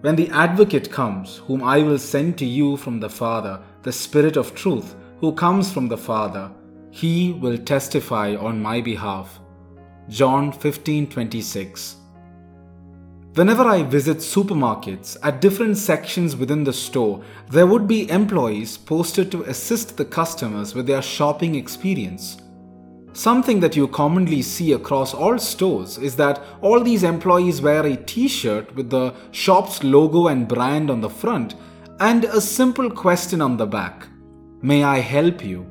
When the advocate comes, whom I will send to you from the Father, the Spirit of truth, who comes from the Father, he will testify on my behalf. John 15:26 Whenever I visit supermarkets, at different sections within the store, there would be employees posted to assist the customers with their shopping experience. Something that you commonly see across all stores is that all these employees wear a t shirt with the shop's logo and brand on the front and a simple question on the back May I help you?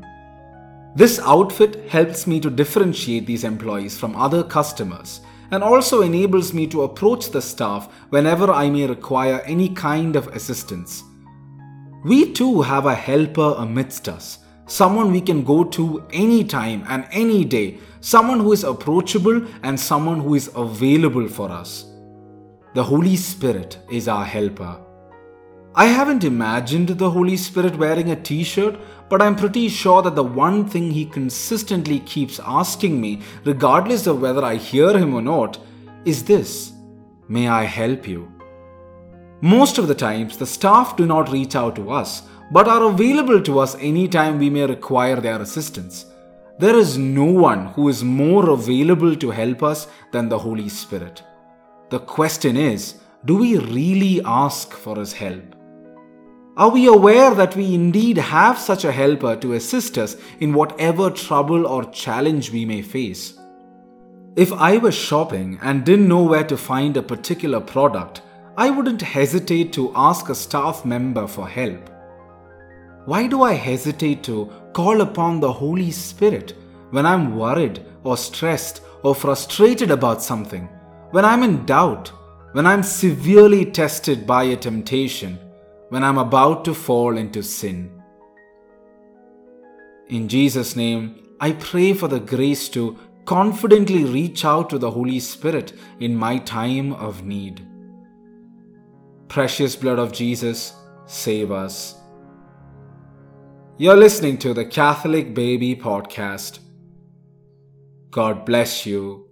This outfit helps me to differentiate these employees from other customers and also enables me to approach the staff whenever I may require any kind of assistance. We too have a helper amidst us, someone we can go to anytime and any day, someone who is approachable and someone who is available for us. The Holy Spirit is our helper. I haven't imagined the Holy Spirit wearing a t shirt, but I'm pretty sure that the one thing He consistently keeps asking me, regardless of whether I hear Him or not, is this May I help you? Most of the times, the staff do not reach out to us, but are available to us anytime we may require their assistance. There is no one who is more available to help us than the Holy Spirit. The question is do we really ask for His help? Are we aware that we indeed have such a helper to assist us in whatever trouble or challenge we may face? If I was shopping and didn't know where to find a particular product, I wouldn't hesitate to ask a staff member for help. Why do I hesitate to call upon the Holy Spirit when I'm worried or stressed or frustrated about something, when I'm in doubt, when I'm severely tested by a temptation? when I'm about to fall into sin. In Jesus' name, I pray for the grace to confidently reach out to the Holy Spirit in my time of need. Precious blood of Jesus, save us. You're listening to the Catholic Baby Podcast. God bless you